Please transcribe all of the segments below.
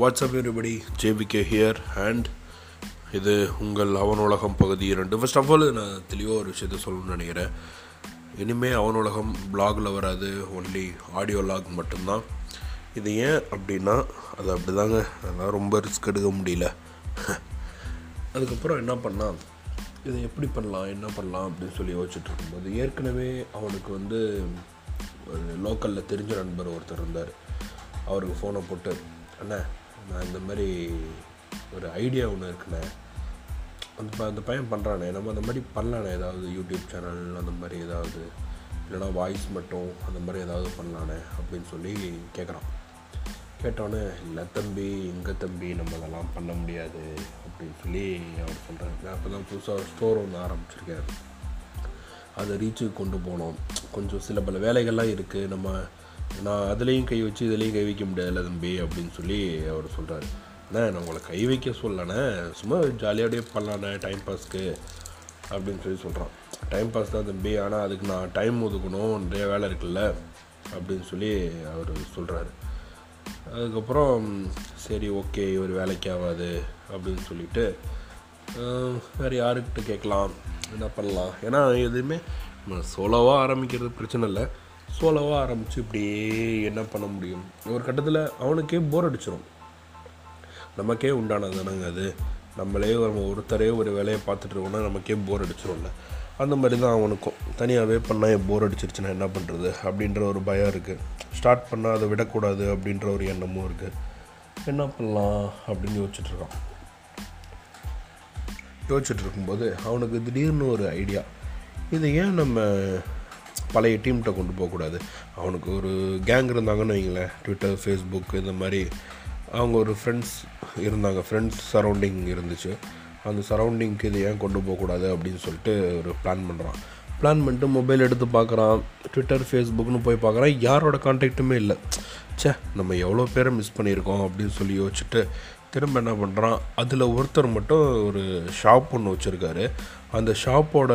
What's up everybody? JBK here and இது உங்கள் அவனுலகம் பகுதி இரண்டு. ஃபஸ்ட் ஆஃப் ஆல் நான் தெளிவாக ஒரு விஷயத்த சொல்லணும்னு நினைக்கிறேன். இனிமேல் அவன் உலகம் பிளாகில் வராது ஒன்லி ஆடியோ லாக் மட்டும்தான். இது ஏன் அப்படின்னா அது அப்படி தாங்க அதெல்லாம் ரொம்ப ரிஸ்க் எடுக்க முடியல. அதுக்கப்புறம் என்ன பண்ணால் இதை எப்படி பண்ணலாம் என்ன பண்ணலாம் அப்படின்னு சொல்லி யோசிச்சுட்டு இருக்கும்போது ஏற்கனவே அவனுக்கு வந்து ஒரு லோக்கலில் தெரிஞ்ச நண்பர் ஒருத்தர் இருந்தார். அவருக்கு ஃபோனை போட்டு அண்ணே நான் இந்த மாதிரி ஒரு ஐடியா ஒன்று இருக்குண்ணே அந்த ப அந்த பையன் பண்ணுறானே நம்ம அந்த மாதிரி பண்ணலானே. ஏதாவது யூடியூப் சேனல் அந்த மாதிரி ஏதாவது இல்லைனா வாய்ஸ் மட்டும் அந்த மாதிரி ஏதாவது பண்ணலானே அப்படின்னு சொல்லி கேட்குறான் கேட்டோன்னே இல்லை தம்பி எங்கள் தம்பி நம்ம அதெல்லாம் பண்ண முடியாது அப்படின்னு சொல்லி அவர் சொல்கிறாரு அப்போ தான் புதுசாக ஸ்டோர் ஒன்று ஆரம்பிச்சிருக்கேன். அதை ரீச்சுக்கு கொண்டு போனோம். கொஞ்சம் சில பல வேலைகள்லாம் இருக்குது நம்ம நான் அதுலேயும் கை வச்சு இதுலேயும் கை வைக்க முடியாதுல்ல தம்பி அப்படின்னு சொல்லி அவர் சொல்கிறாரு அண்ணா நான் உங்களை கை வைக்க சொல்லண்ணே சும்மா ஜாலியாகவே பண்ணலாண்ணே டைம் பாஸ்க்கு அப்படின்னு சொல்லி சொல்கிறான் டைம் பாஸ் தான் தம்பி ஆனால் அதுக்கு நான் டைம் ஒதுக்கணும் நிறைய வேலை இருக்குல்ல அப்படின்னு சொல்லி அவர் சொல்கிறாரு அதுக்கப்புறம் சரி ஓகே இவர் வேலைக்கு ஆகாது அப்படின்னு சொல்லிட்டு வேறு யாருக்கிட்ட கேட்கலாம் என்ன பண்ணலாம்? ஏன்னா எதுவுமே சோலோவாக ஆரம்பிக்கிறது பிரச்சனை இல்லை. சோலோவாக ஆரம்பித்து இப்படியே என்ன பண்ண முடியும்? ஒரு கட்டத்தில் அவனுக்கே போர் அடிச்சிடும் நமக்கே உண்டானது தானங்க அது. நம்மளே ஒரு ஒருத்தரே ஒரு வேலையை பார்த்துட்டு இருக்கோம்னா நமக்கே போர் அடிச்சிடும்ல அந்த மாதிரி தான் அவனுக்கும். தனியாகவே பண்ணால் போர் அடிச்சிருச்சுன்னா என்ன பண்ணுறது அப்படின்ற ஒரு பயம் இருக்குது ஸ்டார்ட் பண்ணால் அதை விடக்கூடாது அப்படின்ற ஒரு எண்ணமும் இருக்குது என்ன பண்ணலாம் அப்படின்னு யோசிச்சுட்ருக்கான் யோசிச்சுட்டு இருக்கும்போது அவனுக்கு திடீர்னு ஒரு ஐடியா இதை ஏன் நம்ம பழைய டீம்கிட்ட கொண்டு போகக்கூடாது. அவனுக்கு ஒரு கேங் இருந்தாங்கன்னு வைங்களேன். ட்விட்டர் ஃபேஸ்புக் இந்த மாதிரி அவங்க ஒரு ஃப்ரெண்ட்ஸ் இருந்தாங்க. ஃப்ரெண்ட்ஸ் சரௌண்டிங் இருந்துச்சு. அந்த சரௌண்டிங்க்கு இதை ஏன் கொண்டு போகக்கூடாது அப்படின்னு சொல்லிட்டு ஒரு பிளான் பண்ணுறான் பிளான் பண்ணிட்டு மொபைல் எடுத்து பார்க்குறான். ட்விட்டர் ஃபேஸ்புக்னு போய் பார்க்குறான். யாரோட கான்டாக்ட்டுமே இல்லை. சே நம்ம எவ்வளோ பேரை மிஸ் பண்ணியிருக்கோம் அப்படின்னு சொல்லி யோசிச்சுட்டு திரும்ப என்ன பண்ணுறான் அதில் ஒருத்தர் மட்டும் ஒரு ஷாப் ஒன்று வச்சுருக்காரு. அந்த ஷாப்போட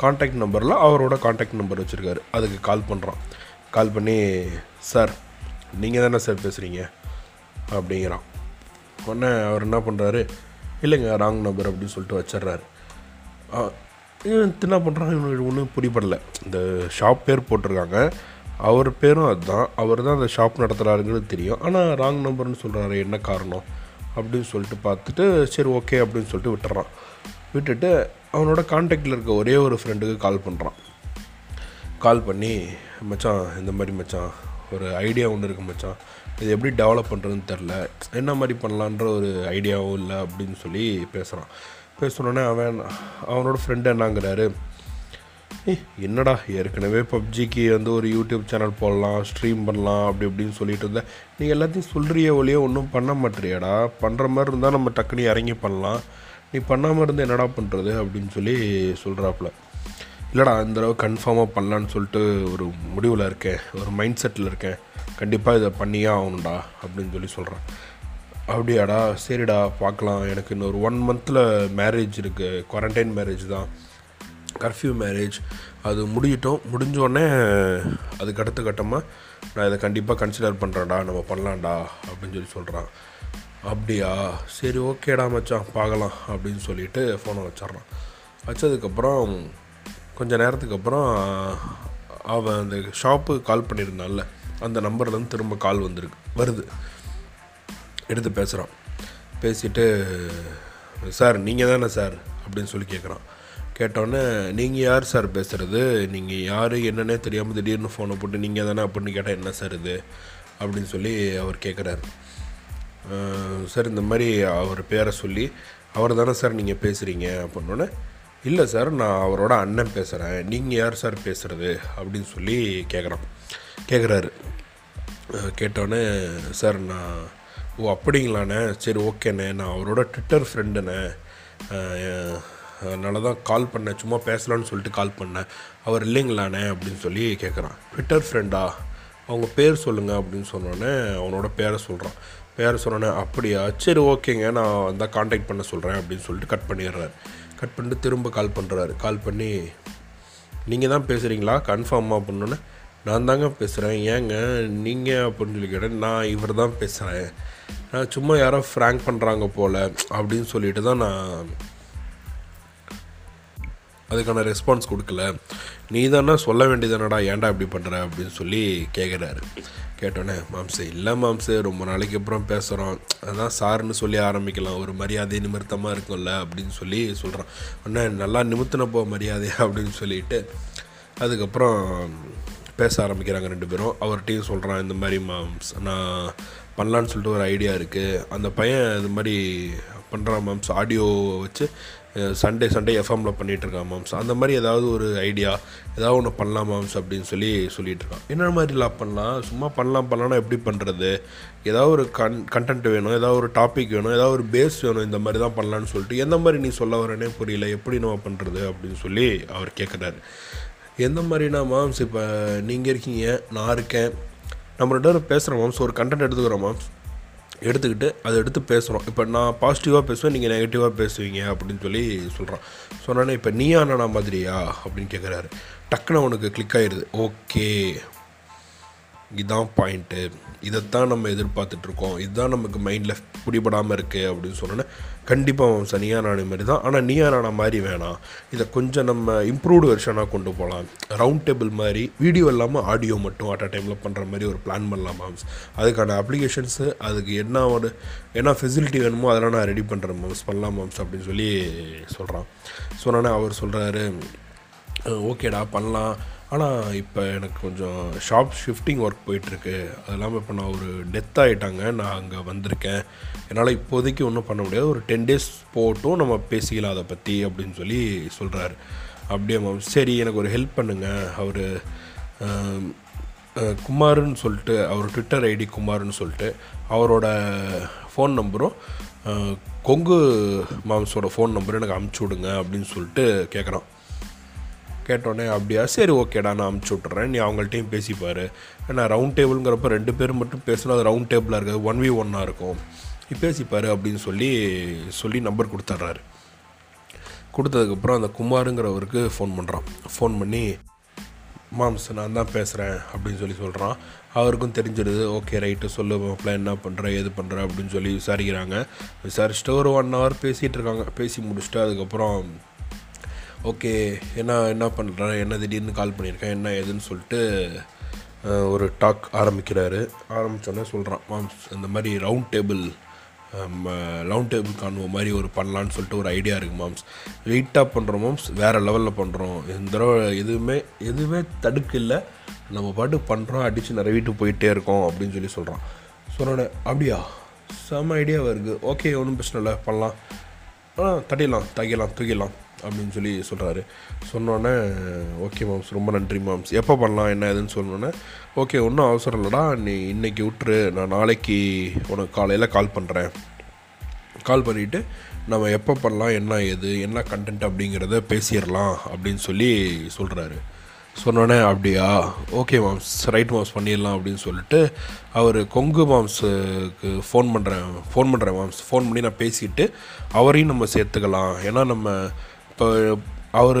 காண்டாக்ட் நம்பரில் அவரோட காண்டாக்ட் நம்பர் வச்சுருக்காரு. அதுக்கு கால் பண்ணுறான் கால் பண்ணி சார் நீங்கள் தானே சார் பேசுகிறீங்க அப்படிங்கிறான். உடனே அவர் என்ன பண்ணுறாரு இல்லைங்க ராங் நம்பர் அப்படின்னு சொல்லிட்டு வச்சிடுறாரு. ஆ, இவன் என்ன பண்ணுறான் இவனுக்கு ஒன்றும் புரியப்படல. இந்த ஷாப் பேர் போட்டிருக்காங்க. அவர் பேரும் அதுதான் அவர் தான் அந்த ஷாப் நடத்துகிறாருங்கிறது தெரியும். ஆனால் ராங் நம்பர்னு சொல்கிறாரு என்ன காரணம்? அப்படின்னு சொல்லிட்டு பார்த்துட்டு சரி ஓகே அப்படின்னு சொல்லிட்டு விட்டுறான். விட்டுட்டு அவனோட காண்டாக்டில் இருக்க ஒரே ஒரு ஃப்ரெண்டுக்கு கால் பண்ணுறான் கால் பண்ணி மச்சான் இந்த மாதிரி மச்சான் ஒரு ஐடியா ஒன்று இருக்குது மச்சான். இது எப்படி டெவலப் பண்ணுறதுன்னு தெரில என்ன மாதிரி பண்ணலான்ற ஒரு ஐடியாவும் இல்லை அப்படின்னு சொல்லி பேசுகிறான் பேசுனோடனே அவன் அவனோட ஃப்ரெண்டு என்னங்கிறாரு என்னடா ஏற்கனவே பப்ஜிக்கு வந்து ஒரு யூடியூப் சேனல் போடலாம் ஸ்ட்ரீம் பண்ணலாம் அப்படி இப்படின்னு சொல்லிட்டு இருந்தேன் நீ எல்லாத்தையும் சொல்கிறிய ஒழிய ஒன்றும் பண்ண மாட்டேறியாடா? பண்ணுற மாதிரி இருந்தால் நம்ம டக்குனு இறங்கி பண்ணலாம். நீ பண்ணாமல் இருந்து என்னடா பண்ணுறது அப்படின்னு சொல்லி சொல்கிறாப்புல இல்லைடா இந்த தடவை கன்ஃபார்மாக பண்ணலான்னு சொல்லிட்டு ஒரு முடிவில் இருக்கேன். ஒரு மைண்ட் செட்டில் இருக்கேன். கண்டிப்பாக இதை பண்ணியே ஆகணும்டா அப்படின்னு சொல்லி சொல்கிறேன் அப்படியாடா சரிடா பார்க்கலாம். எனக்கு இன்னொரு ஒன் மந்தில் மேரேஜ் இருக்குது குவாரண்டைன் மேரேஜ் தான். கர்ஃப்யூ மேரேஜ் அது முடியட்டும். முடிஞ்ச உடனே அதுக்கு அடுத்த கட்டமாக நான் இதை கண்டிப்பாக கன்சிடர் பண்ணுறேன்டா நம்ம பண்ணலாம்டா அப்படின்னு சொல்லி சொல்கிறான் அப்படியா? சரி ஓகேடா மச்சான் பார்க்கலாம் அப்படின்னு சொல்லிட்டு ஃபோனை வச்சிட்றான். வச்சதுக்கப்புறம் கொஞ்சம் நேரத்துக்கு அப்புறம் அவன் அந்த ஷாப்பு கால் பண்ணியிருந்தான்ல அந்த நம்பர்லேருந்து திரும்ப கால் வந்திருக்கு வருது. எடுத்து பேசுகிறான் பேசிட்டு சார் நீங்கள் தானே சார்? அப்படின்னு சொல்லி கேட்குறான் கேட்டோன்னே நீங்கள் யார் சார் பேசுகிறது நீங்கள் யார்? என்னன்னே தெரியாமல் திடீர்னு ஃபோனை போட்டு நீங்கள் தானே? அப்படின்னு கேட்டால் என்ன சார் இது? அப்படின்னு சொல்லி அவர் கேட்குறாரு சார் இந்த மாதிரி அவர் பேரை சொல்லி அவர் தானே சார் நீங்கள் பேசுகிறீங்க அப்படின்னோடனே இல்லை சார் நான் அவரோட அண்ணன் பேசுகிறேன் நீங்கள் யார் சார் பேசுகிறது அப்படின்னு சொல்லி கேட்குறான் கேட்குறாரு கேட்டோடனே சார் நான் ஓ அப்படிங்களாண்ணே? சரி ஓகேண்ணே. நான் அவரோட ட்விட்டர் ஃப்ரெண்டுண்ணே அதனால தான் கால் பண்ணேன். சும்மா பேசலான்னு சொல்லிட்டு கால் பண்ணேன். அவர் இல்லைங்களாண்ணே? அப்படின்னு சொல்லி கேட்குறான் ட்விட்டர் ஃப்ரெண்டா அவங்க பேர் சொல்லுங்கள் அப்படின்னு சொன்னோடனே அவனோட பேரை சொல்கிறான் யார் சொன்னேன் அப்படியா? சரி ஓகேங்க நான் வந்தால் காண்டாக்ட் பண்ண சொல்கிறேன் அப்படின்னு சொல்லிட்டு கட் பண்ணிடுறாரு. கட் பண்ணிட்டு திரும்ப கால் பண்ணுறாரு கால் பண்ணி நீங்கள் தான் பேசுகிறீங்களா கன்ஃபார்மாக பண்ணோன்னே நான் தாங்க பேசுகிறேன் ஏங்க நீங்கள் அப்படின்னு சொல்லி கேட்டேன். நான் இவர் தான் பேசுகிறேன் நான் சும்மா யாரோ ஃப்ராங்க் பண்ணுறாங்க போல் அப்படின்னு சொல்லிட்டு தான் நான் அதுக்கான ரெஸ்பான்ஸ் கொடுக்கல. நீ தானே சொல்ல வேண்டியதானடா ஏன்டா இப்படி பண்ணுற அப்படின்னு சொல்லி கேட்குறாரு கேட்டோன்னே மாம்சே இல்லை மாம்சே ரொம்ப நாளைக்கு அப்புறம் பேசுகிறோம் அதான் சார்னு சொல்லி ஆரம்பிக்கலாம். ஒரு மரியாதை நிமித்தமாக இருக்கும்ல அப்படின்னு சொல்லி சொல்கிறான் உடனே நல்லா நிமித்தினப்போ மரியாதை அப்படின்னு சொல்லிட்டு அதுக்கப்புறம் பேச ஆரம்பிக்கிறாங்க ரெண்டு பேரும். அவர்கிட்டையும் சொல்கிறான் இந்த மாதிரி மாம்ஸ் நான் பண்ணலான்னு சொல்லிட்டு ஒரு ஐடியா இருக்குது அந்த பையன் இது மாதிரி பண்ணுறான் மாம்ஸ் ஆடியோ வச்சு சண்டே சண்டே எஃப்எம்மில் பண்ணிகிட்ருக்கான் மாம்ஸ். அந்த மாதிரி ஏதாவது ஒரு ஐடியா ஏதாவது ஒன்று பண்ணலாம் மாம்ஸ் அப்படின்னு சொல்லி சொல்லிகிட்ருக்கான் இருக்கான் என்ன மாதிரிலாம் பண்ணலாம்? சும்மா பண்ணலாம் பண்ணலாம்னா எப்படி பண்ணுறது ஏதாவது ஒரு கன் கண்டென்ட் வேணும் ஏதாவது ஒரு டாபிக் வேணும் ஏதாவது ஒரு பேஸ் வேணும் இந்த மாதிரி தான் பண்ணலான்னு சொல்லிட்டு எந்த மாதிரி நீ சொல்ல வரேனே புரியல எப்படி நம்ம பண்ணுறது அப்படின்னு சொல்லி அவர் கேட்குறாரு எந்த மாதிரினா மாம்ஸ் இப்போ நீங்கள் இருக்கீங்க நான் இருக்கேன் நம்ம ரெண்டு பேரும் பேசுகிறோம் மாம்ஸ் ஒரு கண்டென்ட் எடுத்துக்கிறோம் மாம்ஸ். எடுத்துக்கிட்டு அதை எடுத்து பேசுகிறோம் இப்போ நான் பாசிட்டிவாக பேசுவேன் நீங்கள் நெகட்டிவாக பேசுவீங்க அப்படின்னு சொல்லி சொல்கிறான் சொன்னோன்னே இப்போ நீயா நானா மாதிரியா? அப்படின்னு கேட்குறாரு டக்குன்னு அவனுக்கு கிளிக் ஆயிடுது ஓகே இதான் பாயிண்ட்டு இதைத்தான் நம்ம எதிர்பார்த்துட்ருக்கோம். இதுதான் நமக்கு மைண்டில் பிடிபடாமல் இருக்குது அப்படின்னு சொன்னோன்னே கண்டிப்பாக அவன் சனியா நானே மாதிரி தான் ஆனால் நீயா நானா மாதிரி வேணாம். இதை கொஞ்சம் நம்ம இம்ப்ரூவ்டு வெர்ஷனாக கொண்டு போகலாம் ரவுண்ட் டேபிள் மாதிரி வீடியோ இல்லாமல் ஆடியோ மட்டும் அட் அ டைமில் பண்ணுற மாதிரி ஒரு பிளான் பண்ணலாம் மாம்ஸ் அதுக்கான அப்ளிகேஷன்ஸு அதுக்கு என்ன ஒரு என்ன ஃபெசிலிட்டி வேணுமோ அதெல்லாம் நான் ரெடி பண்ணுறேன் மாம்ஸ் பண்ணலாம் மாம்ஸ் அப்படின்னு சொல்லி சொல்கிறான் சொன்னோன்னே அவர் சொல்கிறாரு ஓகேடா பண்ணலாம். ஆனால் இப்போ எனக்கு கொஞ்சம் ஷாப் ஷிஃப்டிங் ஒர்க் போயிட்டுருக்கு. அது இல்லாமல் இப்போ நான் ஒரு டெத் ஆகிட்டாங்க நான் அங்கே வந்திருக்கேன். என்னால் இப்போதைக்கு ஒன்றும் பண்ண முடியாது. ஒரு டென் டேஸ் போட்டும் நம்ம பேசிக்கலாம் அதை பற்றி அப்படின்னு சொல்லி சொல்கிறாரு அப்படியே மேம் சரி எனக்கு ஒரு ஹெல்ப் பண்ணுங்கள் அவர் குமாருன்னு சொல்லிட்டு அவர் ட்விட்டர் ஐடி குமாருன்னு சொல்லிட்டு அவரோட ஃபோன் நம்பரும் கொங்கு மாம்ஸோட ஃபோன் நம்பரும் எனக்கு அமுச்சு விடுங்க அப்படின்னு சொல்லிட்டு கேட்குறான் கேட்டோடனே அப்படியா? சரி ஓகேடா நான் அமுச்சு விட்றேன் நீ அவங்கள்ட்டையும் பேசிப்பார். ஏன்னா ரவுண்ட் டேபிளுங்கிறப்ப ரெண்டு பேர் மட்டும் பேசினா அது ரவுண்ட் டேபிளாக இருக்காது. ஒன் வி ஒன்னாக இருக்கும். நீ பேசிப்பார் அப்படின்னு சொல்லி சொல்லி நம்பர் கொடுத்துட்றாரு. கொடுத்ததுக்கப்புறம் அந்த குமாருங்கிறவருக்கு ஃபோன் பண்ணுறான் ஃபோன் பண்ணி மாம்ஸ் நான் தான் பேசுகிறேன் அப்படின்னு சொல்லி சொல்கிறான் அவருக்கும் தெரிஞ்சிடுது ஓகே ரைட்டு சொல்லு மாப்பிள்ள என்ன பண்ணுற ஏது பண்ணுற அப்படின்னு சொல்லி விசாரிக்கிறாங்க. விசாரிச்சுட்டு ஒரு ஒன் ஹவர் பேசிகிட்டு இருக்காங்க. பேசி முடிச்சுட்டு அதுக்கப்புறம் ஓகே என்ன என்ன பண்ணுறான் என்ன திடீர்னு கால் பண்ணியிருக்கேன் என்ன ஏதுன்னு சொல்லிட்டு ஒரு டாக் ஆரம்பிக்கிறாரு. ஆரம்பித்தோடனே சொல்கிறான் மாம்ஸ் இந்த மாதிரி ரவுண்ட் டேபிள் ரவுண்ட் டேபிள் காணுவ மாதிரி ஒரு பண்ணலான்னு சொல்லிட்டு ஒரு ஐடியா இருக்குது மாம்ஸ் வெயிட்டாக பண்ணுறோம் மாம்ஸ் வேறு லெவலில் பண்ணுறோம் இந்த தடவை எதுவுமே எதுவுமே தடுக்கு இல்லை. நம்ம பாட்டு பண்ணுறோம் அடித்து நிறைய வீட்டுக்கு போயிட்டே இருக்கோம் அப்படின்னு சொல்லி சொல்கிறான் சொன்னோடனே அப்படியா? செம ஐடியாவாக இருக்குது ஓகே ஒன்றும் பிரச்சனை இல்லை. பண்ணலாம். ஆ தட்டிடலாம் தகிடலாம் தூக்கிடலாம். அப்படின்னு சொல்லி சொல்கிறாரு சொன்னோன்னே ஓகே மாம்ஸ் ரொம்ப நன்றி மாம்ஸ். எப்போ பண்ணலாம் என்ன ஏதுன்னு சொன்னோன்னே ஓகே ஒன்றும் அவசரம் இல்லைடா. நீ இன்றைக்கி விட்டுரு. நான் நாளைக்கு உனக்கு காலையில் கால் பண்ணுறேன் கால் பண்ணிவிட்டு நம்ம எப்போ பண்ணலாம் என்ன ஏது என்ன கண்டென்ட் அப்படிங்கிறத பேசிடலாம் அப்படின்னு சொல்லி சொல்கிறாரு சொன்னோன்னே அப்படியா? Okay moms. ரைட் மாம்ஸ் பண்ணிடலாம் அப்படின்னு சொல்லிட்டு அவர் கொங்கு மாம்ஸுக்கு ஃபோன் பண்ணுறேன் ஃபோன் பண்ணுறேன் மாம்ஸ். ஃபோன் பண்ணி நான் பேசிட்டு அவரையும் நம்ம சேர்த்துக்கலாம். ஏன்னா நம்ம இப்போ அவர்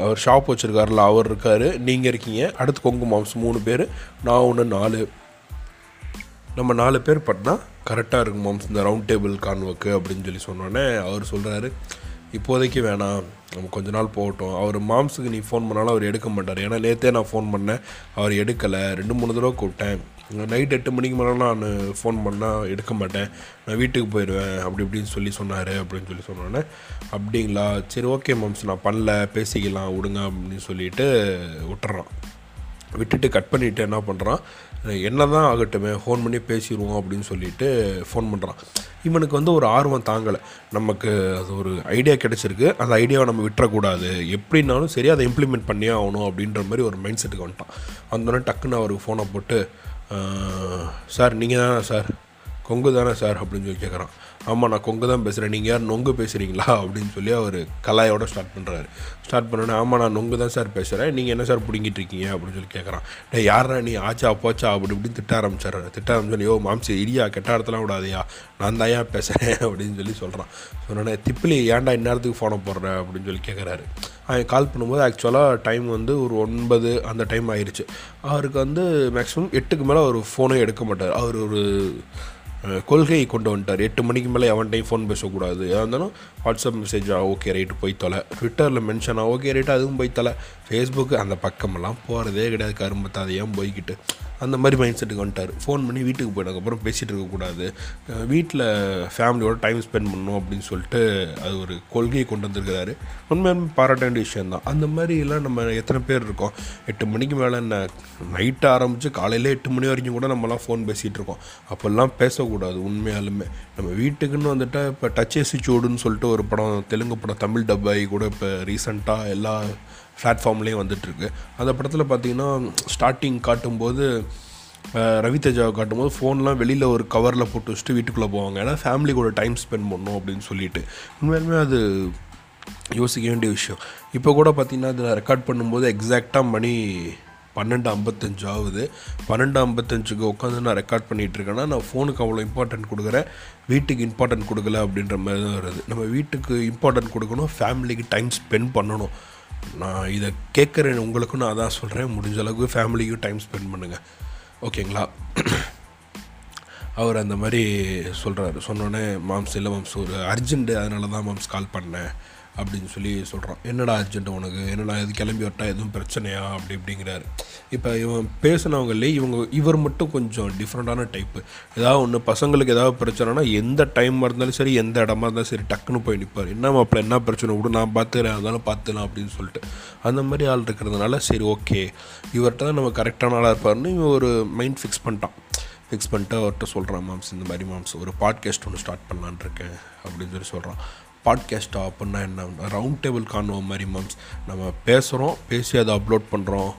அவர் ஷாப் வச்சுருக்காருல அவர் இருக்கார். நீங்கள் இருக்கீங்க. அடுத்து கொங்கு மாம்ஸ் மூணு பேர். நான் ஒன்று நாலு. நம்ம நாலு பேர் பட்டினா கரெக்டாக இருக்கும் மாம்ஸ். இந்த ரவுண்ட் டேபிள் கான்வக்கு அப்படின்னு சொல்லி சொன்னோன்னே அவர் சொல்கிறாரு இப்போதைக்கு வேணாம். நம்ம கொஞ்ச நாள் போகட்டும். அவர் மாம்ஸுக்கு நீ ஃபோன் பண்ணாலும் அவர் எடுக்க மாட்டார். ஏன்னா நேற்றே நான் ஃபோன் பண்ணேன். அவர் எடுக்கலை. ரெண்டு மூணு தடவை கூப்பிட்டேன். நைட் எட்டு மணிக்கு மேலே நான் ஃபோன் பண்ணால் எடுக்க மாட்டேன். நான் வீட்டுக்கு போயிடுவேன் அப்படி இப்படின்னு சொல்லி சொன்னார் அப்படின்னு சொல்லி சொன்னோன்னே அப்படிங்களா? சரி ஓகே மாம்ஸ் நான் பண்ணல. பேசிக்கலாம் விடுங்க அப்படின்னு சொல்லிட்டு விட்டுறான். விட்டுட்டு கட் பண்ணிவிட்டு என்ன பண்ணுறான் என்ன தான் ஆகட்டுமே ஃபோன் பண்ணி பேசிடுவோம் அப்படின்னு சொல்லிட்டு ஃபோன் பண்ணுறான் இவனுக்கு வந்து ஒரு ஆர்வம் தாங்கலை. நமக்கு அது ஒரு ஐடியா கிடச்சிருக்கு. அந்த ஐடியாவை நம்ம விட்டுறக்கூடாது. எப்படின்னாலும் சரி அதை இம்ப்ளிமெண்ட் பண்ணியே ஆகணும் அப்படின்ற மாதிரி ஒரு மைண்ட் செட்டுக்கு வந்துட்டான். வந்தோடனே டக்குன்னு அவருக்கு ஃபோனை போட்டு சார் நீங்கள் தானே சார்? கொங்கு தானே சார்? அப்படின்னு சொல்லி கேட்குறான் ஆமாம் நான் கொங்கு தான் பேசுகிறேன் நீங்கள் யார் நொங்கு பேசுகிறீங்களா அப்படின்னு சொல்லி அவர் கலாயோட ஸ்டார்ட் பண்ணுறாரு ஸ்டார்ட் பண்ணோன்னே ஆமாம் நான் நொங்கு தான் சார் பேசுகிறேன் நீங்கள் என்ன சார் பிடிங்கிட்டு இருக்கீங்க அப்படின்னு சொல்லி கேட்குறான் டே யாரா நீ? ஆச்சா போச்சா? அப்படி இப்படின்னு திட்ட ஆரம்பிச்சாரு திட்ட ஆரம்பிச்சோன்னே யோ மாம்சி இடியா கெட்ட இடத்துலாம் விடாதையா. நான் தான் ஏன் பேசுகிறேன் அப்படின்னு சொல்லி சொல்கிறான் சொன்னோடனே திப்பிலி ஏன்டா இந்நேரத்துக்கு ஃபோனை போடுற? அப்படின்னு சொல்லி கேட்குறாரு அவன் கால் பண்ணும்போது ஆக்சுவலாக டைம் வந்து ஒரு ஒன்பது அந்த டைம் ஆயிடுச்சு அவருக்கு வந்து மேக்ஸிமம் எட்டுக்கு மேலே அவர் ஃபோனே எடுக்க மாட்டார். அவர் ஒரு கொள்கையை கொண்டு வந்துட்டார். எட்டு மணிக்கு மேலே அவன்கிட்டையும் ஃபோன் பேசக்கூடாது. எதாக இருந்தாலும் வாட்ஸ்அப் மெசேஜா ஓகே ரைட்டு போய் தொலை. ட்விட்டரில் மென்ஷனா ஓகே ரைட்டு அதுவும் போய் தொலை. ஃபேஸ்புக்கு அந்த பக்கமெல்லாம் போகிறதே கிடையாது. கரும்பத்தை அதை போய்கிட்டு அந்த மாதிரி மைண்ட் செட்டுக்கு வந்துட்டார். ஃபோன் பண்ணி வீட்டுக்கு போயிட்டதுக்கப்புறம் பேசிகிட்டு இருக்கக்கூடாது வீட்டில் ஃபேமிலியோட டைம் ஸ்பெண்ட் பண்ணணும் அப்படின்னு சொல்லிட்டு அது ஒரு கொள்கையை கொண்டு வந்திருக்கிறாரு. உண்மையான பாராட்ட வேண்டிய விஷயம் தான் அந்த மாதிரிலாம் நம்ம எத்தனை பேர் இருக்கோம்? எட்டு மணிக்கு மேலே என்ன? நைட்டு ஆரம்பித்து காலையில் எட்டு மணி வரைக்கும் கூட நம்மலாம் ஃபோன் பேசிகிட்டு இருக்கோம். அப்போல்லாம் பேசக்கூடாது உண்மையாலுமே. நம்ம வீட்டுக்குன்னு வந்துட்டால் இப்போ டச் ஏசி சூடுன்னு சொல்லிட்டு ஒரு படம் தெலுங்கு படம் தமிழ் டப்பாய் கூட இப்போ ரீசெண்டாக எல்லா பிளாட்ஃபார்ம்லேயும் வந்துட்டுருக்கு. அந்த படத்தில் பார்த்தீங்கன்னா ஸ்டார்டிங் காட்டும்போது ரவி தேஜாவை காட்டும்போது ஃபோன்லாம் வெளியில் ஒரு கவரில் போட்டு வச்சுட்டு வீட்டுக்குள்ளே போவாங்க. ஏன்னா ஃபேமிலி கூட டைம் ஸ்பெண்ட் பண்ணணும் அப்படின்னு சொல்லிட்டு. உண்மையாலுமே அது யோசிக்க வேண்டிய விஷயம். இப்போ கூட பார்த்தீங்கன்னா அதில் ரெக்கார்ட் பண்ணும்போது எக்ஸாக்டாக மணி பன்னெண்டு ஐம்பத்தஞ்சு ஆகுது. பன்னெண்டு ஐம்பத்தஞ்சுக்கு உட்காந்து நான் ரெக்கார்ட் பண்ணிகிட்டு இருக்கேன்னா நான் ஃபோனுக்கு அவ்வளோ இம்பார்ட்டன்ட் கொடுக்குறேன். வீட்டுக்கு இம்பார்ட்டன்ட் கொடுக்கல அப்படின்ற மாதிரி தான் வருது. நம்ம வீட்டுக்கு இம்பார்ட்டன்ட் கொடுக்கணும் ஃபேமிலிக்கு டைம் ஸ்பெண்ட் பண்ணணும். நான் இதை கேட்குறேன் உங்களுக்கும் நான் அதான் சொல்கிறேன் முடிஞ்ச அளவுக்கு ஃபேமிலிக்கும் டைம் ஸ்பெண்ட் பண்ணுங்கள் ஓகேங்களா அவர் அந்த மாதிரி சொல்கிறாரு சொன்னோன்னே மாம்ஸ் இல்லை மாம்ஸ் ஒரு அர்ஜென்ட்டு அதனால தான் மாம்ஸ் கால் பண்ணேன். அப்படின்னு சொல்லி சொல்கிறான் என்னடா அர்ஜென்ட் உனக்கு? என்னடா இது கிளம்பி வரட்டா எதுவும் பிரச்சனையா? அப்படி இப்படிங்கிறாரு. இப்போ இவன் பேசினவங்களே இவங்க இவர் மட்டும் கொஞ்சம் டிஃப்ரெண்ட்டான டைப்பு ஏதாவது ஒன்று பசங்களுக்கு ஏதாவது பிரச்சனைனா எந்த டைமாக இருந்தாலும் சரி எந்த இடமா இருந்தாலும் சரி டக்குன்னு போய் நிற்பார் என்ன மாப்பிள்ள என்ன பிரச்சனை? விடு நான் பார்த்துக்கிறேன் அதனால பார்த்துக்கலாம் அப்படின்னு சொல்லிட்டு. அந்த மாதிரி ஆள் இருக்கிறதுனால சரி ஓகே இவர்கிட்ட தான் நம்ம கரெக்டான ஆளாக இருப்பார்னு இவன் ஒரு மைண்ட் ஃபிக்ஸ் பண்ணிட்டான். ஃபிக்ஸ் பண்ணிட்டு அவர்கிட்ட சொல்கிறான் மாம்ஸ் இந்த மாதிரி மாம்ஸ் ஒரு பாட்காஸ்ட் ஒன்று ஸ்டார்ட் பண்ணலான் இருக்கேன். அப்படின்னு சொல்லி சொல்கிறான் பாட்காஸ்ட்டா அப்படின்னா என்ன? ரவுண்ட் டேபிள் காணுவோம் மாதிரி மேம்ஸ் நம்ம பேசுகிறோம் பேசி அதை அப்லோட் பண்ணுறோம்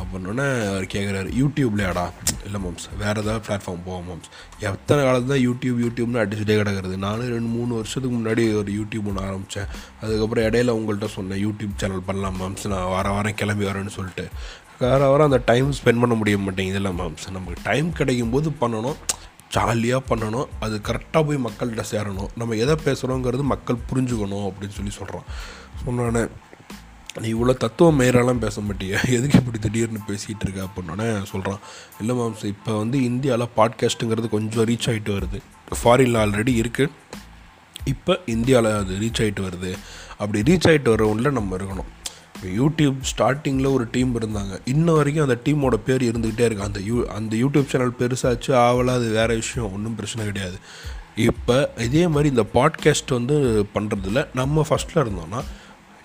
அப்படின்னோடனே அவர் கேட்குறாரு யூடியூப்லையாடா? இல்லை மாம்ஸ் வேறு ஏதாவது பிளாட்ஃபார்ம் போவோம் மாம்ஸ் எத்தனை காலத்து தான் யூடியூப் யூடியூப்னு அடிச்சுட்டே கிடக்குறது நானும் ரெண்டு மூணு வருஷத்துக்கு முன்னாடி ஒரு யூடியூப் ஒன்று ஆரம்பித்தேன் அதுக்கப்புறம் இடையில உங்கள்கிட்ட சொன்னேன் யூடியூப் சேனல் பண்ணலாம் மேம்ஸ் நான் வார வாரம் கிளம்பி வரேன்னு சொல்லிட்டு. வேறு வாரம் அந்த டைம் ஸ்பெண்ட் பண்ண முடிய மாட்டேங்குது இல்லை மேம்ஸ் நமக்கு டைம் கிடைக்கும் போது பண்ணணும். ஜாலியாக பண்ணணும். அது கரெக்டாக போய் மக்கள்கிட்ட சேரணும். நம்ம எதை பேசுகிறோங்கிறது மக்கள் புரிஞ்சுக்கணும் அப்படின்னு சொல்லி சொல்கிறான் சொன்னானே நீ இவ்வளோ தத்துவ மேரெல்லாம் பேச மாட்டிய. எதுக்கு இப்படி திடீர்னு பேசிகிட்டு இருக்க? அப்படின்னோடனே சொல்கிறான் இல்லை மாம்ஸ் இப்போ வந்து இந்தியாவில் பாட்காஸ்ட்டுங்கிறது கொஞ்சம் ரீச் ஆகிட்டு வருது. ஃபாரினில் ஆல்ரெடி இருக்குது இப்போ இந்தியாவில் அது ரீச் ஆகிட்டு வருது. அப்படி ரீச் ஆகிட்டு வரவுள்ள நம்ம இருக்கணும். யூடியூப் ஸ்டார்டிங்கில் ஒரு டீம் இருந்தாங்க. இன்ன வரைக்கும் அந்த டீமோட பேர் இருந்துக்கிட்டே இருக்கு. அந்த யூ அந்த யூடியூப் சேனல் பெருசாச்சு ஆவலாக அது வேறு விஷயம். ஒன்றும் பிரச்சனை கிடையாது. இப்போ இதே மாதிரி இந்த பாட்காஸ்ட் வந்து பண்ணுறதுல நம்ம ஃபஸ்ட்டில் இருந்தோன்னா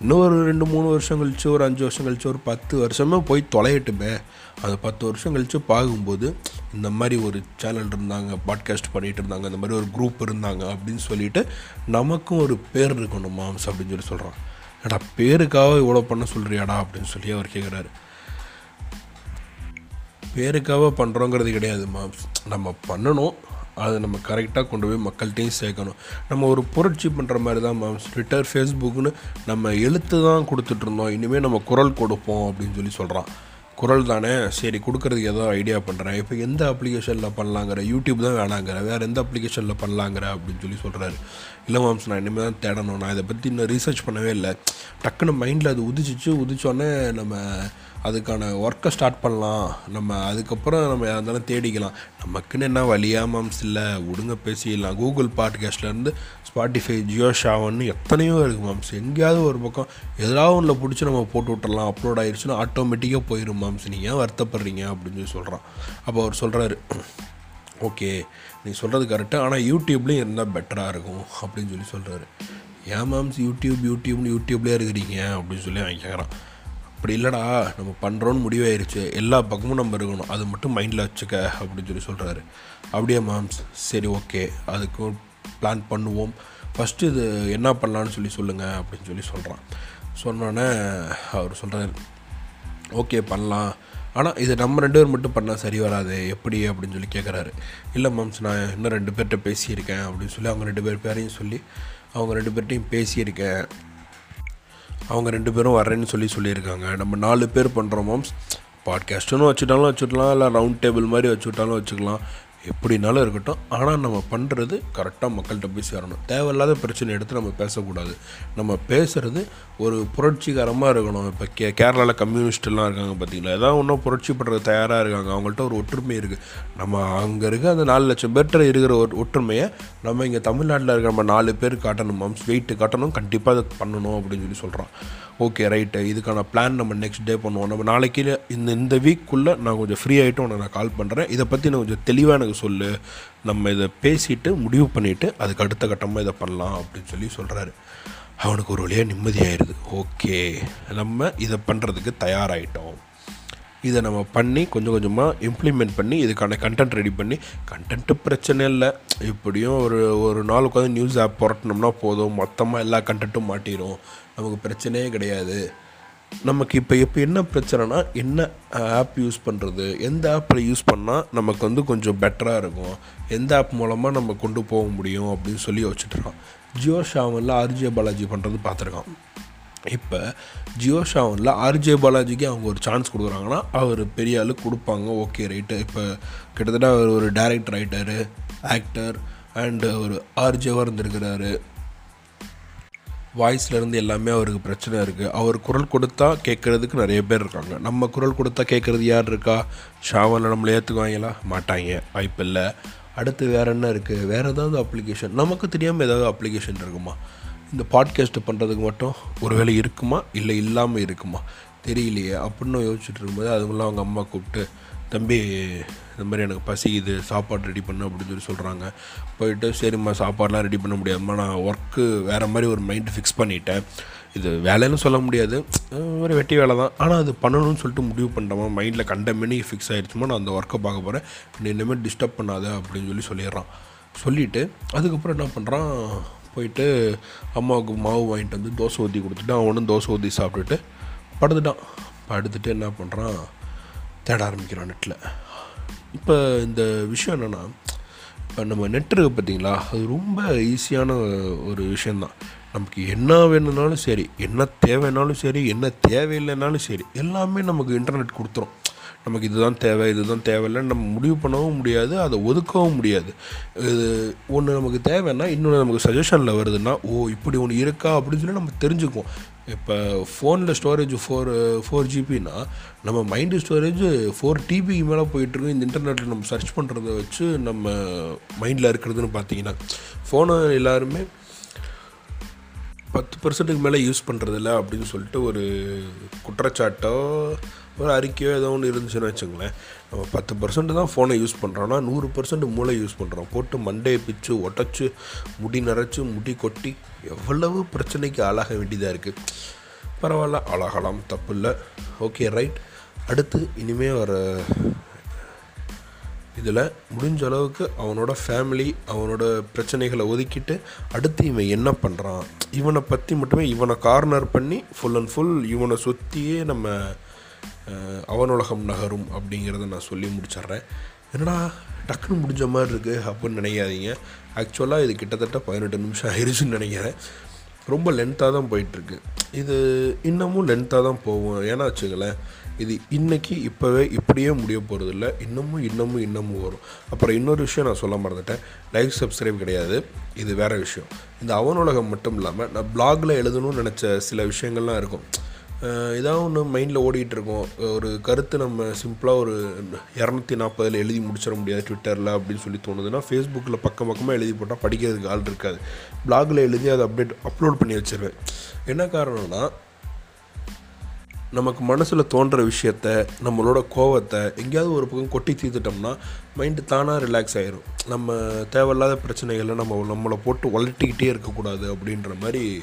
இன்னொரு ரெண்டு மூணு வருஷம் கழிச்சு ஒரு அஞ்சு வருஷம் கழிச்சு ஒரு பத்து வருஷமே போய் தொலையட்டுமே. அந்த பத்து வருஷம் கழித்து பார்க்கும்போது இந்த மாதிரி ஒரு சேனல் இருந்தாங்க பாட்காஸ்ட் பண்ணிகிட்டு இருந்தாங்க இந்த மாதிரி ஒரு குரூப் இருந்தாங்க அப்படின்னு சொல்லிட்டு நமக்கும் ஒரு பேர் இருக்கணும் மாம்ஸ் அப்படின்னு சொல்லி சொல்கிறான் ஏடா பேருக்காக இவ்வளோ பண்ண சொல்கிறியாடா அப்படின்னு சொல்லி அவர் கேட்குறாரு பேருக்காக பண்ணுறோங்கிறது கிடையாது மாம்ஸ் நம்ம பண்ணணும். அதை நம்ம கரெக்டாக கொண்டு போய் மக்கள்கிட்டையும் சேர்க்கணும். நம்ம ஒரு புரட்சி பண்ணுற மாதிரி தான் மேம் ட்விட்டர் ஃபேஸ்புக்னு நம்ம எழுத்து தான் கொடுத்துட்ருந்தோம் இனிமேல் நம்ம குரல் கொடுப்போம் அப்படின்னு சொல்லி சொல்கிறான் குரல் தானே? சரி கொடுக்குறதுக்கு ஏதோ ஐடியா பண்ணுறேன் இப்போ எந்த அப்ளிகேஷனில் பண்ணலாங்கிற? யூடியூப் தான் வேணாங்கிற. வேறு எந்த அப்ளிகேஷனில் பண்ணலாங்கிற? அப்படின்னு சொல்லி சொல்கிறாரு இல்லை மாம்ஸ் நான் இனிமேல் தான் தேடணும். நான் இதை பற்றி இன்னும் ரீசர்ச் பண்ணவே இல்லை. டக்குன்னு மைண்டில் அது உதிச்சிச்சு. உதிச்சோடனே நம்ம அதுக்கான ஒர்க்கை ஸ்டார்ட் பண்ணலாம். நம்ம அதுக்கப்புறம் நம்ம இருந்தாலும் தேடிக்கலாம். நமக்குன்னு என்ன வழியா மாம்ஸ் இல்லை விடுங்க பேசிடலாம். கூகுள் பாட்காஸ்ட்லேருந்து ஸ்பாட்டிஃபை ஜியோ ஷாவன்னு எத்தனையோ இருக்குது மாம்ஸ் எங்கேயாவது ஒரு பக்கம் எதாவது ஒன்றில் பிடிச்சி நம்ம போட்டு விட்டுறலாம். அப்லோட் ஆயிடுச்சுன்னா ஆட்டோமேட்டிக்காக போயிடும் மாம்ஸ் நீங்கள் ஏன் வருத்தப்படுறீங்க அப்படின்னு சொல்லி சொல்கிறான் அப்போ அவர் சொல்கிறாரு ஓகே நீ சொல்கிறது கரெக்டாக ஆனால் யூடியூப்லேயும் இருந்தால் பெட்டராக இருக்கும் அப்படின்னு சொல்லி சொல்கிறாரு ஏன் மேம்ஸ் யூடியூப் யூடியூப்னு யூடியூப்லேயே இருக்கிறீங்க அப்படின்னு சொல்லி அவன் கேட்குறான் அப்படி இல்லைடா நம்ம பண்ணுறோன்னு முடிவாயிருச்சு. எல்லா பக்கமும் நம்ம இருக்கணும். அது மட்டும் மைண்டில் வச்சுக்க அப்படின்னு சொல்லி சொல்கிறாரு அப்படியே மேம்ஸ் சரி ஓகே அதுக்கு பிளான் பண்ணுவோம். ஃபஸ்ட்டு இது என்ன பண்ணலான்னு சொல்லி சொல்லுங்கள் அப்படின்னு சொல்லி சொல்கிறான் சொன்னோன்னே அவர் சொல்கிறாரு ஓகே பண்ணலாம். ஆனால் இது நம்ம ரெண்டு பேர் மட்டும் பண்ணால் சரி வராது எப்படி அப்படின்னு சொல்லி கேட்குறாரு இல்லை மேம்ஸ் நான் இன்னும் ரெண்டு பேர்கிட்ட பேசியிருக்கேன் அப்படின்னு சொல்லி அவங்க ரெண்டு பேர் பேரையும் சொல்லி அவங்க ரெண்டு பேர்ட்டையும் பேசியிருக்கேன். அவங்க ரெண்டு பேரும் வரேன்னு சொல்லி சொல்லியிருக்காங்க. நம்ம நாலு பேர் பண்ணுறோம் மேம்ஸ். பாட்காஸ்ட்டுன்னு வச்சுட்டாலும் வச்சுக்கலாம் இல்லை ரவுண்ட் டேபிள் மாதிரி வச்சுட்டாலும் வச்சுக்கலாம். எப்படினாலும் இருக்கட்டும். ஆனால் நம்ம பண்ணுறது கரெக்டாக மக்கள்கிட்ட போய் சேரணும். தேவையில்லாத பிரச்சனை எடுத்து நம்ம பேசக்கூடாது. நம்ம பேசுகிறது ஒரு புரட்சிகரமாக இருக்கணும். இப்போ கே கேரளாவில் கம்யூனிஸ்டெல்லாம் இருக்காங்க பார்த்தீங்களா ஏதாவது ஒன்றும் புரட்சி பண்ணுறது தயாராக இருக்காங்க. அவங்கள்ட்ட ஒரு ஒற்றுமை இருக்குது நம்ம அங்கே இருக்க அந்த நாலு லட்சம் பேர்கிட்ட இருக்கிற ஒரு ஒற்றுமையை நம்ம இங்கே தமிழ்நாட்டில் இருக்கிற நம்ம நாலு பேர் காட்டணும். மம்ஸ் வெயிட்டு காட்டணும். கண்டிப்பாக அதை பண்ணணும் அப்படின்னு சொல்லி சொல்கிறோம் ஓகே ரைட்டு இதுக்கான பிளான் நம்ம நெக்ஸ்ட் டே பண்ணுவோம். நம்ம நாளைக்கு இந்த இந்த வீக்குள்ளே நான் கொஞ்சம் ஃப்ரீ ஆகிட்டு உன்னை நான் கால் பண்ணுறேன் இதை பற்றி நான் கொஞ்சம் தெளிவாக எனக்கு சொல்லு. நம்ம இதை பேசிட்டு முடிவு பண்ணிவிட்டு அதுக்கு அடுத்த கட்டமாக இதை பண்ணலாம் அப்படின்னு சொல்லி சொல்கிறாரு அவனுக்கு ஒரு வழியாக நிம்மதியாயிருது. ஓகே நம்ம இதை பண்ணுறதுக்கு தயாராகிட்டோம் இதை நம்ம பண்ணி கொஞ்சம் கொஞ்சமாக இம்ப்ளிமெண்ட் பண்ணி இதுக்கான கண்டென்ட் ரெடி பண்ணி கண்டென்ட்டு பிரச்சனை இல்லை. இப்படியும் ஒரு ஒரு நாள் உட்காந்து நியூஸ் ஆப் புரட்டினோம்னா போதும். மொத்தமாக எல்லா கண்டென்ட்டும் மாட்டிடும் நமக்கு பிரச்சனையே கிடையாது. நமக்கு இப்போ இப்போ என்ன பிரச்சனைனா என்ன ஆப் யூஸ் பண்ணுறது எந்த ஆப்பில் யூஸ் பண்ணால் நமக்கு வந்து கொஞ்சம் பெட்டராக இருக்கும்? எந்த ஆப் மூலமாக நம்ம கொண்டு போக முடியும்? அப்படின்னு சொல்லி வச்சுட்ருக்கான் ஜியோ ஷாமில் ஆர்ஜே பாலாஜி பண்ணுறது பார்த்துருக்கான். இப்போ ஜியோ ஷாவனில் ஆர்ஜே பாலாஜிக்கு அவங்க ஒரு சான்ஸ் கொடுக்குறாங்கன்னா அவர் பெரிய ஆள் கொடுப்பாங்க ஓகே ரைட்டு இப்போ கிட்டத்தட்ட அவர் ஒரு டேரக்டர் ரைட்டரு ஆக்டர் அண்டு ஒரு ஆர்ஜேவாக இருந்திருக்கிறாரு. வாய்ஸ்லேருந்து எல்லாமே அவருக்கு பிரச்சனை இருக்குது அவர் குரல் கொடுத்தா கேட்குறதுக்கு நிறைய பேர் இருக்காங்க. நம்ம குரல் கொடுத்தா கேட்குறது யார் இருக்கா? ஷாவனில் நம்மளை ஏற்றுக்குவாங்களா மாட்டாங்க. வாய்ப்பு இல்லை அடுத்து வேறு என்ன இருக்குது வேறு ஏதாவது அப்ளிகேஷன் நமக்கு தெரியாமல் ஏதாவது அப்ளிகேஷன் இருக்குமா? இந்த பாட்காஸ்ட்டு பண்ணுறதுக்கு மட்டும் ஒரு வேலை இருக்குமா? இல்லை இல்லாமல் இருக்குமா? தெரியலையே. அப்படின்னு யோசிச்சுட்டு இருக்கும்போது அதுங்களாம் அவங்க அம்மா கூப்பிட்டு தம்பி இந்த மாதிரி எனக்கு பசிக்குது சாப்பாடு ரெடி பண்ணு அப்படின்னு சொல்லி சொல்கிறாங்க போயிட்டு சரிம்மா சாப்பாடெலாம் ரெடி பண்ண முடியாதும்மா. நான் ஒர்க்கு வேறு மாதிரி ஒரு மைண்டு ஃபிக்ஸ் பண்ணிட்டேன். இது வேலைன்னு சொல்ல முடியாது. ஒரு வெட்டி வேலை தான். ஆனால் அது பண்ணணும்னு சொல்லிட்டு முடிவு பண்ணிட்டோமா மைண்டில் கண்ட மணி ஃபிக்ஸ் ஆகிடுச்சுமா நான் அந்த ஒர்க்கை பார்க்க போகிறேன் நீ இனிமேல் டிஸ்டர்ப் பண்ணாத அப்படின்னு சொல்லி சொல்லிடுறான். சொல்லிவிட்டு அதுக்கப்புறம் என்ன பண்ணுறான் போயிட்டு அம்மாவுக்கு மாவு வாங்கிட்டு வந்து தோசை ஊற்றி கொடுத்துட்டு அவனும் தோசை ஊற்றி சாப்பிட்டுட்டு படுத்துட்டான். படுத்துட்டு என்ன பண்ணுறான் தேட ஆரம்பிக்கிறான் நெட்டில் இப்போ இந்த விஷயம் என்னென்னா இப்போ நம்ம நெட் இருக்குது பார்த்தீங்களா அது ரொம்ப ஈஸியான ஒரு விஷயந்தான் நமக்கு என்ன வேணும்னாலும் சரி என்ன தேவைனாலும் சரி என்ன தேவையில்லைனாலும் சரி எல்லாமே நமக்கு இன்டர்நெட் கொடுத்துரும். நமக்கு இதுதான் தேவை இதுதான் தேவையில்லைன்னு நம்ம முடிவு பண்ணவும் முடியாது அதை ஒதுக்கவும் முடியாது. இது ஒன்று நமக்கு தேவைன்னா இன்னொன்று நமக்கு சஜஷனில் வருதுன்னா ஓ இப்படி ஒன்று இருக்கா அப்படின்னு சொல்லி நம்ம தெரிஞ்சுக்குவோம். இப்போ ஃபோனில் ஸ்டோரேஜ் ஃபோர் ஃபோர் ஜிபின்னா நம்ம மைண்டு ஸ்டோரேஜ் ஃபோர் டிபிக்கு மேலே போயிட்டுருக்கோம் இந்த இன்டர்நெட்டில் நம்ம சர்ச் பண்ணுறத வச்சு நம்ம மைண்டில் இருக்கிறதுன்னு பார்த்தீங்கன்னா ஃபோனை எல்லாருமே பத்து பர்சன்ட்டுக்கு மேலே யூஸ் பண்ணுறதில்ல அப்படின்னு சொல்லிட்டு ஒரு குற்றச்சாட்டோ ஒரு அறிக்கையோ ஏதோ ஒன்று இருந்துச்சுன்னு வச்சுங்களேன். நம்ம பத்து பர்சன்ட் தான் ஃபோனை யூஸ் பண்ணுறோன்னா நூறு பர்சன்ட் மூளை யூஸ் பண்ணுறோம் போட்டு மண்டையை பிச்சு ஒட்டச்சு முடி நரைச்சி முடி கொட்டி எவ்வளவு பிரச்சனைக்கு ஆளாக வேண்டியதாக இருக்குது பரவாயில்ல ஆளாகலாம் தப்பு இல்லை. ஓகே ரைட் அடுத்து இனிமேல் வர இதில் முடிஞ்ச அளவுக்கு அவனோட ஃபேமிலி அவனோட பிரச்சனைகளை ஒதுக்கிட்டு அடுத்து இவன் என்ன பண்ணுறான் இவனை பற்றி மட்டுமே இவனை கார்னர் பண்ணி ஃபுல் அண்ட் ஃபுல் இவனை சுற்றியே நம்ம அவனுலகம் நகரும் அப்படிங்கிறத நான் சொல்லி முடிச்சிட்றேன். என்னடா டக்குன்னு முடிஞ்ச மாதிரி இருக்குது அப்படின்னு நினைக்காதீங்க. ஆக்சுவலாக இது கிட்டத்தட்ட பதினெட்டு நிமிஷம் ஆயிடுச்சுன்னு நினைக்கிறேன். ரொம்ப லென்த்தாக தான் போயிட்டுருக்கு. இது இன்னமும் லென்த்தாக தான் போகும். ஏன்னா வச்சுங்களேன் இது இன்றைக்கி இப்போவே இப்படியே முடிய போகிறதில்ல இன்னமும் இன்னமும் இன்னமும் வரும். அப்புறம் இன்னொரு விஷயம் நான் சொல்ல மறந்துட்டேன். லைக் சப்ஸ்கிரைப் கிடையாது. இது வேறு விஷயம். இந்த அவனுலகம் மட்டும் இல்லாமல் நான் பிளாகில் எழுதணும்னு நினச்ச சில விஷயங்கள்லாம் இருக்கும். ஏதாவது ஒன்று மைண்டில் ஓடிட்டு இருக்கோம். ஒரு கருத்து நம்ம சிம்பிளாக ஒரு இரநூத்தி நாற்பதில் எழுதி முடிச்சிட முடியாது ட்விட்டரில் அப்படின்னு சொல்லி தோணுதுன்னா ஃபேஸ்புக்கில் பக்கம் பக்கமாக எழுதி போட்டால் படிக்கிறதுக்கு ஆள் இருக்காது. பிளாகில் எழுதி அதை அப்டேட் அப்லோட் பண்ணி வச்சிருவேன். என்ன காரணம்னா நமக்கு மனசில் தோன்ற விஷயத்த நம்மளோட கோவத்தை எங்கேயாவது ஒரு பக்கம் கொட்டி தீர்த்துட்டோம்னா மைண்டு தானாக ரிலாக்ஸ் ஆகிரும் நம்ம தேவையில்லாத பிரச்சனைகளை நம்ம நம்மளை போட்டு வளர்த்திக்கிட்டே இருக்கக்கூடாது அப்படின்ற மாதிரி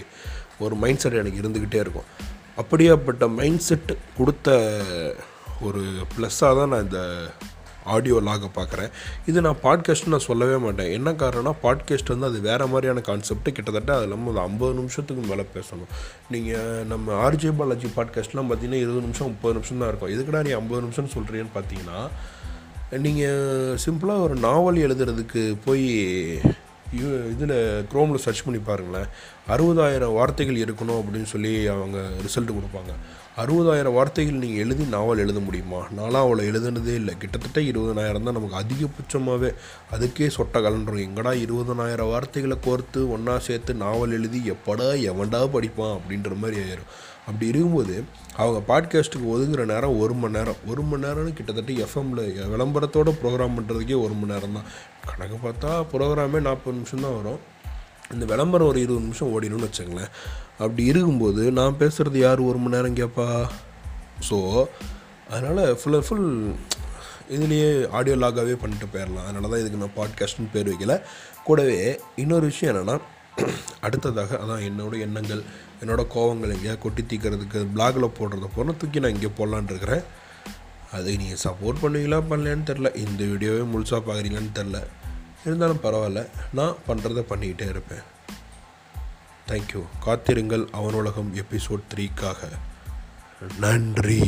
ஒரு மைண்ட் செட் எனக்கு இருந்துக்கிட்டே இருக்கும். அப்படியாப்பட்ட மைண்ட் செட் கொடுத்த ஒரு ப்ளஸ்ஸாக தான் நான் இந்த ஆடியோ லாகை பார்க்குறேன். இது நான் பாட்காஸ்ட் நான் சொல்லவே மாட்டேன். என்ன காரணம்னா பாட்காஸ்ட் வந்து அது வேறு மாதிரியான கான்செப்ட் கிட்டத்தட்ட அது இல்லாமல் ஒரு ஐம்பது நிமிஷத்துக்கு மேலே பேசணும். நீங்கள் நம்ம ஆர்ஜே பாலாஜி பாட்காஸ்ட்லாம் பார்த்தீங்கன்னா இருபது நிமிஷம் முப்பது நிமிஷம் தான் இருக்கும். இதுக்கடா நீ ஐம்பது நிமிஷம் சொல்கிறீன்னு பார்த்தீங்கன்னா நீங்கள் சிம்பிளாக ஒரு நாவல் எழுதுறதுக்கு போய் இதில் க்ரோமில் சர்ச் பண்ணி பாருங்களேன். அறுபதாயிரம் வார்த்தைகள் இருக்கணும் அப்படின்னு சொல்லி அவங்க ரிசல்ட் கொடுப்பாங்க. அறுபதாயிரம் வார்த்தைகள் நீங்கள் எழுதி நாவல் எழுத முடியுமா? நானும் அவளை எழுதுனதே இல்லை. கிட்டத்தட்ட இருபதனாயிரம் தான் நமக்கு அதிகபட்சமாகவே அதுக்கே சொட்ட கலன்றோம். எங்கடா இருபதனாயிரம் வார்த்தைகளை கோர்த்து ஒன்றா சேர்த்து நாவல் எழுதி எப்படா எவன்டா படிப்பான் அப்படின்ற மாதிரி ஆயிரும். அப்படி இருக்கும்போது அவங்க பாட்காஸ்ட்டுக்கு ஒதுங்குற நேரம் ஒரு மணி நேரம். ஒரு மணி நேரம்னு கிட்டத்தட்ட எஃப்எம்மில் விளம்பரத்தோட ப்ரோக்ராம் பண்ணுறதுக்கே ஒரு மணி நேரம் தான். கணக்கு பார்த்தா ப்ரோக்ராமே நாற்பது நிமிஷம் தான் வரும். இந்த விளம்பரம் ஒரு இருபது நிமிஷம் ஓடிடும்னு வச்சுங்களேன் அப்படி இருக்கும்போது நான் பேசுகிறது யார் ஒரு மணி நேரம் கேட்பா ஸோ அதனால் ஃபுல் அண்ட் ஃபுல் இதுலேயே ஆடியோ லாகாகவே பண்ணிட்டு போயிடலாம் அதனால தான் இதுக்கு நான் பாட்காஸ்ட்னு பேர் வைக்கல. கூடவே இன்னொரு விஷயம் என்னென்னா அடுத்ததாக அதான் என்னோடய எண்ணங்கள். என்னோடய கோவங்கள் எங்கேயா கொட்டி தீக்கிறதுக்கு பிளாகில் போடுறத போனால் தூக்கி நான் இங்கே போடலான்னு இருக்கிறேன். நீங்கள் சப்போர்ட் பண்ணுவீங்களா பண்ணலையான்னு தெரில இந்த வீடியோவே முழுசாக பார்க்குறீங்களான்னு தெரில இருந்தாலும் பரவாயில்ல நான் பண்ணுறத பண்ணிக்கிட்டே இருப்பேன். தேங்க்யூ காத்திருங்கள் அவனுலகம் எபிசோட் த்ரீக்காக நன்றி.